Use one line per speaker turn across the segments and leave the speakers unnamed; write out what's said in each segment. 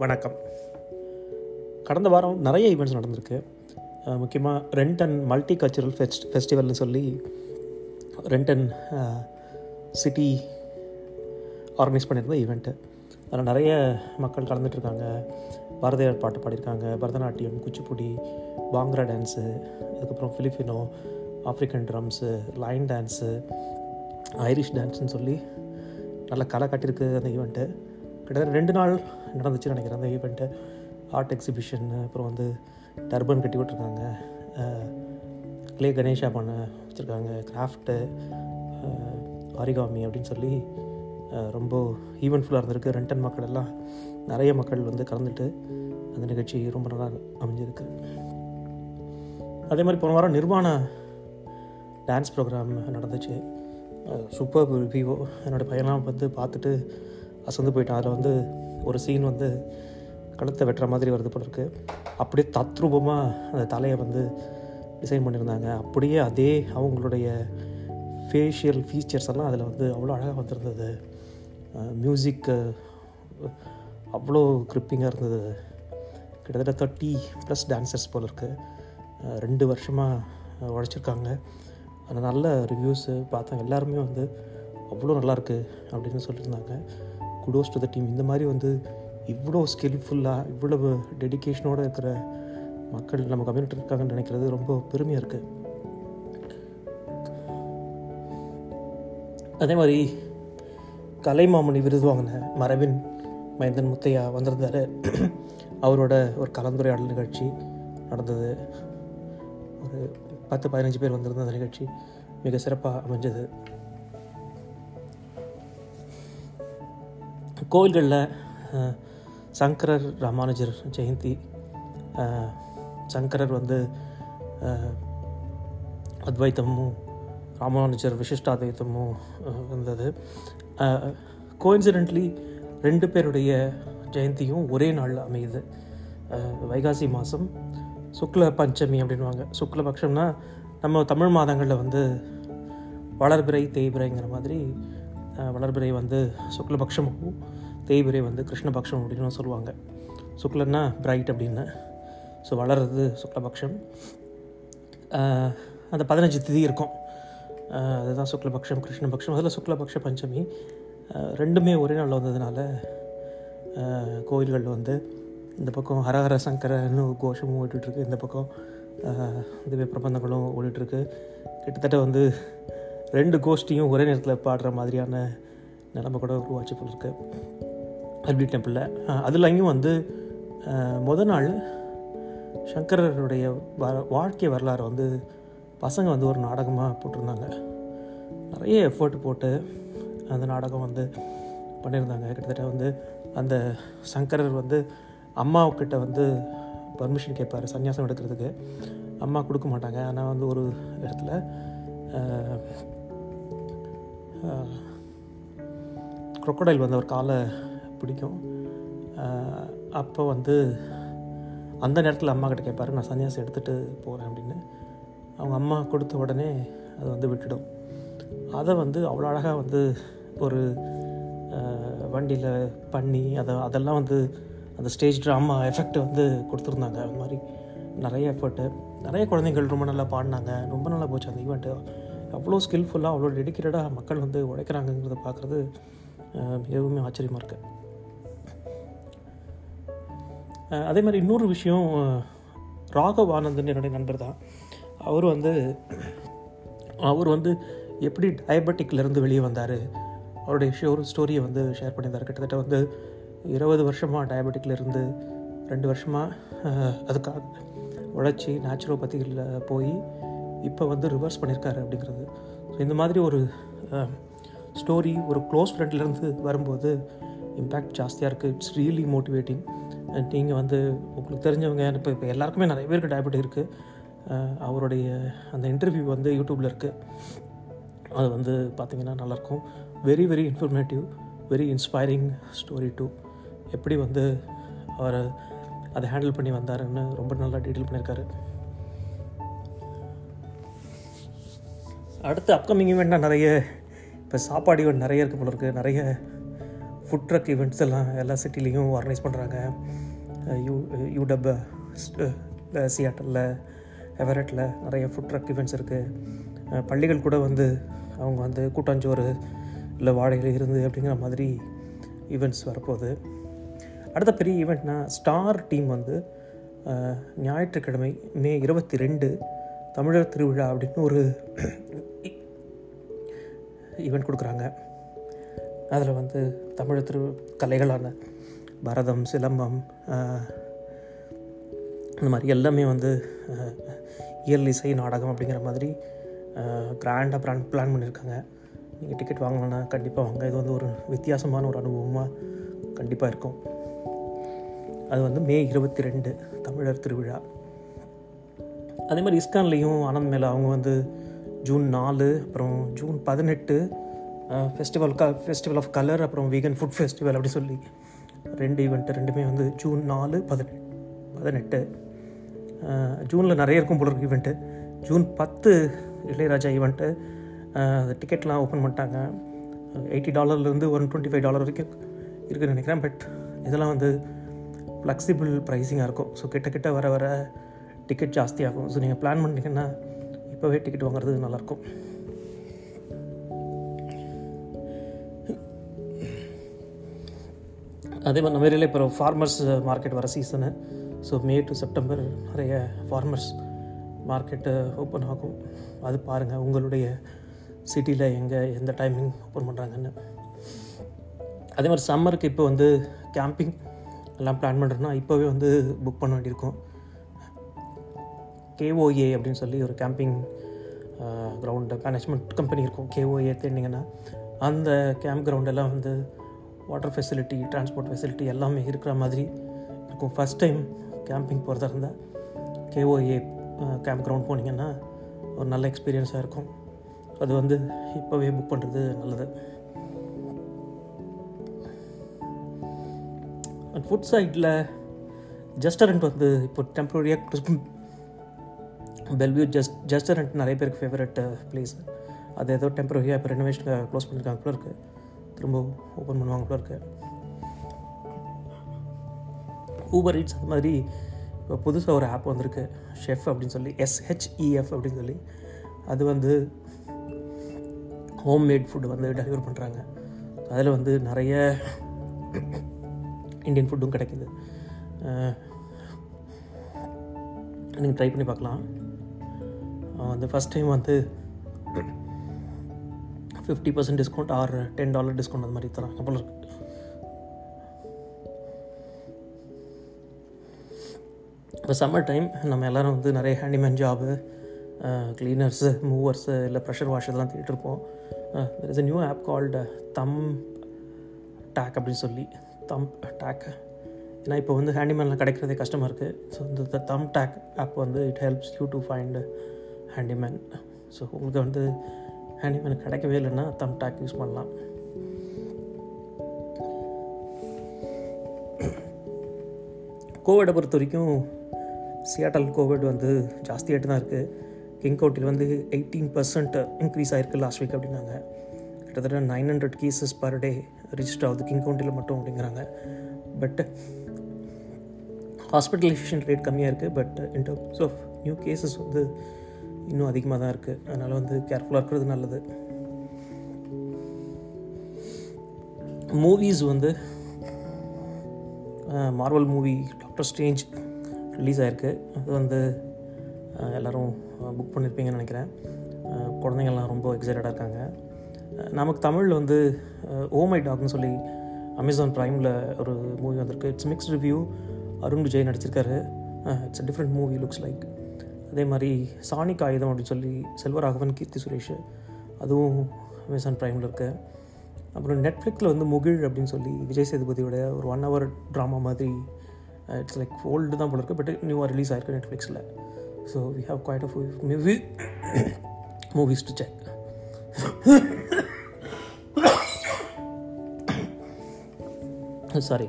வணக்கம். கடந்த வாரம் நிறைய ஈவெண்ட்ஸ் நடந்திருக்கு. முக்கியமாக rent and multi cultural fest ஃபெஸ்டிவல்னு சொல்லி ரெண்ட் அண்ட் சிட்டி ஆர்கனைஸ் பண்ணியிருந்த ஈவெண்ட்டு அதில் நிறைய மக்கள் கலந்துட்டுருக்காங்க பாரதியார் பாட்டு பாடியிருக்காங்க. பரதநாட்டியம் குச்சிப்புடி பாங்க்ரா டான்ஸு அதுக்கப்புறம் Filipino African drums line dance Irish டான்ஸ்னு சொல்லி நல்லா களை காட்டியிருக்கு அந்த ஈவெண்ட்டு கிட்டத்தட்ட ரெண்டு நாள் நடந்துச்சுன்னு நினைக்கிறேன். அந்த ஈவெண்ட்டு ஆர்ட் எக்ஸிபிஷன் அப்புறம் வந்து டர்பன் கட்டி விட்டுருக்காங்க. க்ளே கணேஷா பண்ண வச்சுருக்காங்க. கிராஃப்ட்டு ஆரிகாமி அப்படின்னு சொல்லி ரொம்ப ஈவெண்ட்ஃபுல்லாக இருந்திருக்கு. ரெண்டன் மக்கள் எல்லாம் நிறைய மக்கள் வந்து கலந்துட்டு அந்த நிகழ்ச்சி ரொம்ப நல்லா அமைஞ்சிருக்கு. அதே மாதிரி போன வாரம் நிர்வாண டான்ஸ் ப்ரோக்ராம் நடந்துச்சு. சூப்பர் விவோ என்னோடய பையன்லாம் வந்து பார்த்துட்டு அசந்து போயிட்டான். அதில் வந்து ஒரு சீன் வந்து கழுத்தை வெட்டுற மாதிரி வருது போல இருக்கு. அப்படியே தத்ரூபமாக அந்த தலையை வந்து டிசைன் பண்ணியிருந்தாங்க. அப்படியே அதே அவங்களுடைய ஃபேஷியல் ஃபீச்சர்ஸ் எல்லாம் அதில் வந்து அவ்வளோ அழகாக வந்திருந்தது. மியூசிக்கு அவ்வளோ கிரிப்பிங்காக இருந்தது. கிட்டத்தட்ட தேர்ட்டி ப்ளஸ் டான்சர்ஸ் போல் இருக்குது ரெண்டு வருஷமாக உழைச்சிருக்காங்க. அந்த நல்ல ரிவ்யூஸு பார்த்தாங்க எல்லாருமே வந்து அவ்வளோ நல்லாயிருக்கு அப்படின்னு சொல்லியிருந்தாங்க. குடோஸ் டு த டீம் இந்த மாதிரி வந்து இவ்வளோ ஸ்கில்ஃபுல்லாக இவ்வளவு டெடிகேஷனோடு இருக்கிற மக்கள் நம்ம கம்யூனிட்டி இருக்காங்கன்னு நினைக்கிறது ரொம்ப பெருமையாக இருக்குது அதே மாதிரி கலைமாமணி விருது வாங்கின மரபின் மைந்தன் முத்தையா வந்திருந்தார். அவரோட ஒரு கலந்துரையாடல் நிகழ்ச்சி நடந்தது. ஒரு பத்து பதினஞ்சு பேர் வந்திருந்த அந்த நிகழ்ச்சி மிக சிறப்பாக அமைஞ்சது. கோவில்களில் சங்கரர் ராமானுஜர் ஜெயந்தி சங்கரர் வந்து அத்வைத்தமும் ராமானுஜர் விசிஷ்டாத்வைத்தமும் வந்தது. கோயின்சிடென்ட்லி ரெண்டு பேருடைய ஜெயந்தியும் ஒரே நாளில் அமையுது. வைகாசி மாதம் சுக்ல பஞ்சமி அப்படின்வாங்க சுக்லபக்ஷம்னா நம்ம தமிழ் மாதங்களில் வந்து வளர்பிறை தேய்பிறைங்கிற மாதிரி வளர்பிறை வந்து சுக்லபக்ஷமும் தேய்பிறை வந்து கிருஷ்ணபக்ஷம் அப்படின்னு சொல்லுவாங்க. சுக்லன்னா பிரைட் அப்படின்னு. ஸோ வளர்றது சுக்லபக்ஷம். அந்த பதினஞ்சு திதி இருக்கும். அதுதான் சுக்லபக்ஷம் கிருஷ்ணபக்ஷம். அதில் சுக்லபக்ஷ பஞ்சமி. ரெண்டுமே ஒரே நாளில் வந்ததுனால கோயில்களில் வந்து இந்த பக்கம் ஹரஹர சங்கரன்னு கோஷமும் ஓடிட்டுருக்கு. இந்த பக்கம் திவ்ய பிரபந்தங்களும் ஓடிட்டுருக்கு. கிட்டத்தட்ட வந்து ரெண்டு கோஷ்டியும் ஒரே நேரத்தில் பாடுற மாதிரியான நிலைமை கூட உருவாச்சு போல அல்பி டெம்பிளில் அதுலேயும் வந்து அஹ், முத நாள் சங்கரருடைய வ வாழ்க்கை வரலாறு வந்து பசங்க வந்து ஒரு நாடகமாக போட்டிருந்தாங்க. நிறைய எஃபர்ட் போட்டு அந்த நாடகம் வந்து பண்ணியிருந்தாங்க. கிட்டத்தட்ட வந்து அந்த சங்கரர் வந்து அம்மாவுக்கிட்ட வந்து பர்மிஷன் கேட்பார் சன்னியாசம் எடுக்கிறதுக்கு. அம்மா கொடுக்க மாட்டாங்க. ஆனால் வந்து ஒரு இடத்துல க்ரொக்கடைல் வந்து ஒரு காலை பிடிக்கும். அப்போ வந்து அந்த நேரத்தில் அம்மா கிட்ட கேட்பாரு நான் சன்னியாசம் எடுத்துகிட்டு போகிறேன் அப்படின்னு. அவங்க அம்மா கொடுத்த உடனே அது வந்து விட்டுடும். அதை வந்து அவ்வளோ அழகாக வந்து ஒரு வண்டியில் பண்ணி அதை அதெல்லாம் வந்து அந்த ஸ்டேஜ் ட்ராமா எஃபெக்ட் வந்து கொடுத்துருந்தாங்க. அது மாதிரி நிறைய எஃபர்ட்டு நிறைய குழந்தைகள் ரொம்ப நல்லா பாடினாங்க. ரொம்ப நல்லா போச்சு அந்த ஈவெண்ட்டு அவ்வளோ ஸ்கில்ஃபுல்லாக அவ்வளோ டெடிக்கேட்டடாக மக்கள் வந்து உழைக்கிறாங்கங்கிறத பார்க்குறது மிகவும் ஆச்சரியமாக இருக்குது அதே மாதிரி இன்னொரு விஷயம் ராகவ் ஆனந்தன் என்னுடைய நண்பர் தான். அவர் வந்து அவர் வந்து எப்படி டயபெட்டிக்லேருந்து வெளியே வந்தார் அவருடைய ஷோர் ஸ்டோரியை வந்து ஷேர் பண்ணியிருந்தார். கிட்டத்தட்ட வந்து இருபது வருஷமாக டயபெட்டிக்லேருந்து ரெண்டு வருஷமாக அதுக்காக உழைச்சி நேச்சுரோபதியில் போய் இப்போ வந்து ரிவர்ஸ் பண்ணியிருக்காரு அப்படிங்கிறது. ஸோ இந்த மாதிரி ஒரு ஸ்டோரி ஒரு க்ளோஸ் ஃப்ரெண்ட்லேருந்து வரும்போது இம்பேக்ட் ஜாஸ்தியாக இருக்குது இட்ஸ் ரியலி மோட்டிவேட்டிங் நீங்கள் வந்து உங்களுக்கு தெரிஞ்சவங்க இப்போ இப்போ எல்லாருக்குமே நிறைய பேருக்கு டயபெட்டிக் இருக்குது அவருடைய அந்த இன்டர்வியூ வந்து யூடியூப்பில் இருக்குது அது வந்து பார்த்திங்கன்னா நல்லாயிருக்கும் very very informative very inspiring story too எப்படி வந்து அவர் அதை ஹேண்டில் பண்ணி வந்தாருன்னு ரொம்ப நல்லா டீட்டெயில் பண்ணியிருக்காரு அடுத்து அப்கமிங் ஈவெண்ட்னா நிறைய இப்போ சாப்பாடு இவெண்ட் நிறைய இருக்குது போல இருக்குது நிறைய ஃபுட் ட்ரக் ஈவெண்ட்ஸ் எல்லாம் எல்லா சிட்டிலையும் ஆர்கனைஸ் பண்ணுறாங்க யூ யூடப் சியாட்டலில் எவரெட்டில் நிறைய ஃபுட் ட்ரக் ஈவெண்ட்ஸ் இருக்குது பள்ளிகள் கூட வந்து அவங்க வந்து கூட்டாஞ்சோறு இல்லை வாடகையில் இருந்து அப்படிங்கிற மாதிரி ஈவெண்ட்ஸ் வரப்போகுது. அடுத்த பெரிய ஈவெண்ட்னா ஸ்டார் டீம் வந்து ஞாயிற்றுக்கிழமை மே இருபத்தி ரெண்டு தமிழர் திருவிழா அப்படின்னு ஒரு ஈவெண்ட் கொடுக்குறாங்க. அதில் வந்து தமிழ் திரு கலைகளான பரதம் சிலம்பம் இந்த மாதிரி எல்லாமே வந்து இயல் இசை நாடகம் அப்படிங்கிற மாதிரி கிராண்டாக பிளான் பிளான் பண்ணியிருக்காங்க. நீங்கள் டிக்கெட் வாங்கணுன்னா கண்டிப்பாக வாங்க. இது வந்து ஒரு வித்தியாசமான ஒரு அனுபவமாக கண்டிப்பாக இருக்கும். அது வந்து மே இருபத்தி ரெண்டு தமிழர் திருவிழா. அதே மாதிரி இஸ்கான்லேயும் ஆனந்த் மேலே அவங்க வந்து ஜூன் நாலு அப்புறம் ஜூன் பதினெட்டு ஃபெஸ்டிவல் க ஃபெஸ்டிவல் ஆஃப் கலர் அப்புறம் வீகன் ஃபுட் ஃபெஸ்டிவல் அப்படி சொல்லி ரெண்டு ஈவெண்ட்டு ரெண்டுமே வந்து ஜூன் நாலு பதினெட்டு பதினெட்டு. ஜூனில் நிறைய இருக்கும் போல இருக்கு ஈவெண்ட்டு ஜூன் பத்து இளையராஜா ஈவெண்ட்டு டிக்கெட்லாம் ஓப்பன் பண்ணிட்டாங்க. எயிட்டி டாலர்லேருந்து ஒன் டுவெண்ட்டி ஃபைவ் டாலர் வரைக்கும் இருக்குன்னு நினைக்கிறேன். பட் இதெல்லாம் வந்து ஃப்ளெக்சிபிள் ப்ரைஸிங்காக இருக்கும். ஸோ கிட்ட கிட்ட வர வர டிக்கெட் ஜாஸ்தியாகும். ஸோ நீங்கள் பிளான் பண்ணிங்கன்னா இப்போவே டிக்கெட் வாங்குறது நல்லாயிருக்கும் அதே மாதிரி நம்ம இப்போ ஃபார்மர்ஸ் மார்க்கெட் வர season so May to September நிறைய ஃபார்மர்ஸ் மார்க்கெட்டு ஓப்பன் ஆகும். அது பாருங்கள் உங்களுடைய சிட்டியில் எங்கே எந்த டைமிங் ஓப்பன் பண்ணுறாங்கன்னு அதே மாதிரி சம்மருக்கு இப்போ வந்து கேம்பிங் எல்லாம் பிளான் பண்ணுறோன்னா இப்போவே வந்து புக் பண்ண வேண்டியிருக்கும். கேஓஏ அப்படின்னு சொல்லி ஒரு கேம்பிங் கிரவுண்டு மேனேஜ்மெண்ட் கம்பெனி இருக்கும். கேஓஏ தேடிங்கன்னா அந்த கேம்ப் கிரவுண்டெல்லாம் வந்து வாட்டர் ஃபெசிலிட்டி டிரான்ஸ்போர்ட் ஃபெசிலிட்டி எல்லாமே இருக்கிற மாதிரி இருக்கும். ஃபஸ்ட் டைம் கேம்பிங் போகிறதா இருந்தால் கேஓஏ கேம்ப் கிரவுண்ட் போனீங்கன்னா ஒரு நல்ல எக்ஸ்பீரியன்ஸாக இருக்கும். அது வந்து இப்போவே புக் பண்ணுறது நல்லது. அண்ட் ஃபுட் சைட்டில் ஜஸ்டரண்ட் வந்து இப்போ டெம்பரரியாக பெல்வியூ ஜஸ்ட் ஜஸ்டரண்ட் நிறைய பேருக்கு ஃபேவரட் பிளேஸ் அது ஏதோ டெம்பரரியாக இப்போ ரெனோவேஷனுக்கு க்ளோஸ் பண்ணியிருக்காங்க போல இருக்குது திரும்ப ஓப்பன் பண்ணுவாங்க போல இருக்க. ஊபர் ஈட்ஸ் அது மாதிரி இப்போ புதுசாக ஒரு ஆப் வந்திருக்கு. ஷெஃப் அப்படின்னு சொல்லி எஸ்ஹெச்இஎஃப் அப்படின்னு சொல்லி. அது வந்து ஹோம்மேட் ஃபுட்டு வந்து டெலிவர் பண்ணுறாங்க அதில் வந்து நிறைய இந்தியன் ஃபுட்டும் கிடைக்குது. நீங்கள் ட்ரை பண்ணி பார்க்கலாம். வந்து ஃபஸ்ட் டைம் வந்து fifty percent discount or ten dollar discount அந்த மாதிரி தராங்க போல இருக்கு. இப்போ சம்மர் டைம் நம்ம எல்லோரும் வந்து நிறைய ஹேண்டிமேன் ஜாபு க்ளீனர்ஸு மூவர்ஸு இல்லை ப்ரெஷர் வாஷ் இதெல்லாம் தேடிட்டு இருப்போம். There is a new app called Thumbtack அப்படின்னு சொல்லி. தம் டேக் ஏன்னா இப்போ வந்து ஹேண்டிமேன்லாம் கிடைக்கிறதே கஷ்டமாக இருக்குது ஸோ இந்த தம் டேக் ஆப் வந்து it helps you to find handyman so உங்களுக்கு வந்து ஹேண்டிமேன் கிடைக்கவே இல்லைன்னா தம் டாக் யூஸ் பண்ணலாம் கோவிடை பொறுத்த வரைக்கும் சியாட்டல் கோவிட் வந்து ஜாஸ்தியாகிட்டு தான் இருக்குது கிங் கவுண்டில் வந்து எயிட்டீன் பர்சன்ட் இன்க்ரீஸ் ஆகிருக்கு லாஸ்ட் வீக் அப்படின்னாங்க. கிட்டத்தட்ட nine hundred cases per day register ஆகுது கிங் கவுண்டியில் மட்டும் அப்படிங்கிறாங்க. பட் ஹாஸ்பிட்டலைசேஷன் ரேட் கம்மியாக இருக்குது but in terms of new cases வந்து இன்னும் அதிகமாக தான் இருக்குது அதனால் வந்து கேர்ஃபுல்லாக இருக்கிறது நல்லது. மூவிஸ் வந்து Marvel movie Doctor Strange release ஆகிருக்கு அது வந்து எல்லோரும் புக் பண்ணியிருப்பீங்கன்னு நினைக்கிறேன். குழந்தைங்கள்லாம் ரொம்ப எக்ஸைட்டடாக இருக்காங்க. நமக்கு தமிழில் வந்து ஓமை டாக்னு oh சொல்லி அமேசான் ப்ரைமில் ஒரு மூவி வந்திருக்கு. It's mix review Arun Vijay நடிச்சிருக்காரு. It's a different movie looks like அதே மாதிரி சாணிக் ஆயுதம் அப்படின்னு சொல்லி செல்வராகவன் கீர்த்தி சுரேஷ் அதுவும் அமேசான் ப்ரைமில் இருக்குது அப்புறம் நெட்ஃப்ளிக்ஸில் வந்து முகிழ் அப்படின்னு சொல்லி விஜய் சேதுபதியோட ஒரு ஒன் ஹவர் ட்ராமா மாதிரி இட்ஸ் லைக் ஓல்டு தான் போல இருக்குது பட் நியூவாக ரிலீஸ் ஆயிருக்கு நெட்ஃப்ளிக்ஸில் so we have quite of movie movies to check sorry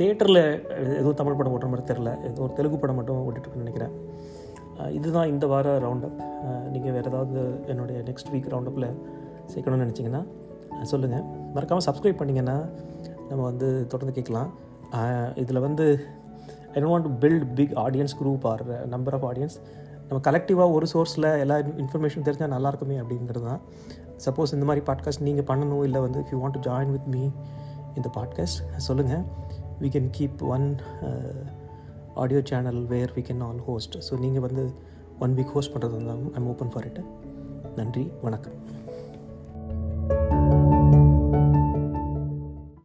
தேட்டரில் எதுவும் தமிழ் படம் ஓட்டுற மாதிரி தெரில ஏதோ ஒரு தெலுங்கு படம் மட்டும் ஓட்டிட்டுருக்குன்னு நினைக்கிறேன். இதுதான் இந்த வார ரவுண்ட் அப் நீங்கள் வேறு ஏதாவது என்னுடைய நெக்ஸ்ட் வீக் ரவுண்ட் அப்பில் சேர்க்கணும்னு நினச்சிங்கன்னா சொல்லுங்கள் மறக்காமல் சப்ஸ்கிரைப் பண்ணிங்கன்னா நம்ம வந்து தொடர்ந்து கேட்கலாம். இதில் வந்து I don't want to build big audience group or number of audience நம்ம கலெக்டிவாக ஒரு சோர்ஸில் எல்லா இன்ஃபர்மேஷன் தெரிஞ்சால் நல்லா இருக்குமே அப்படிங்கிறது தான் சப்போஸ் இந்த மாதிரி பாட்காஸ்ட் நீங்கள் பண்ணணும் இல்லை வந்து if you want to join with me இந்த பாட்காஸ்ட் சொல்லுங்கள் we can keep one audio channel where we can all host so நீங்கள் வந்து ஒன் வீக் ஹோஸ்ட் பண்ணுறது இருந்தாலும் ஐம் ஓப்பன் ஃபார் இட் நன்றி வணக்கம்.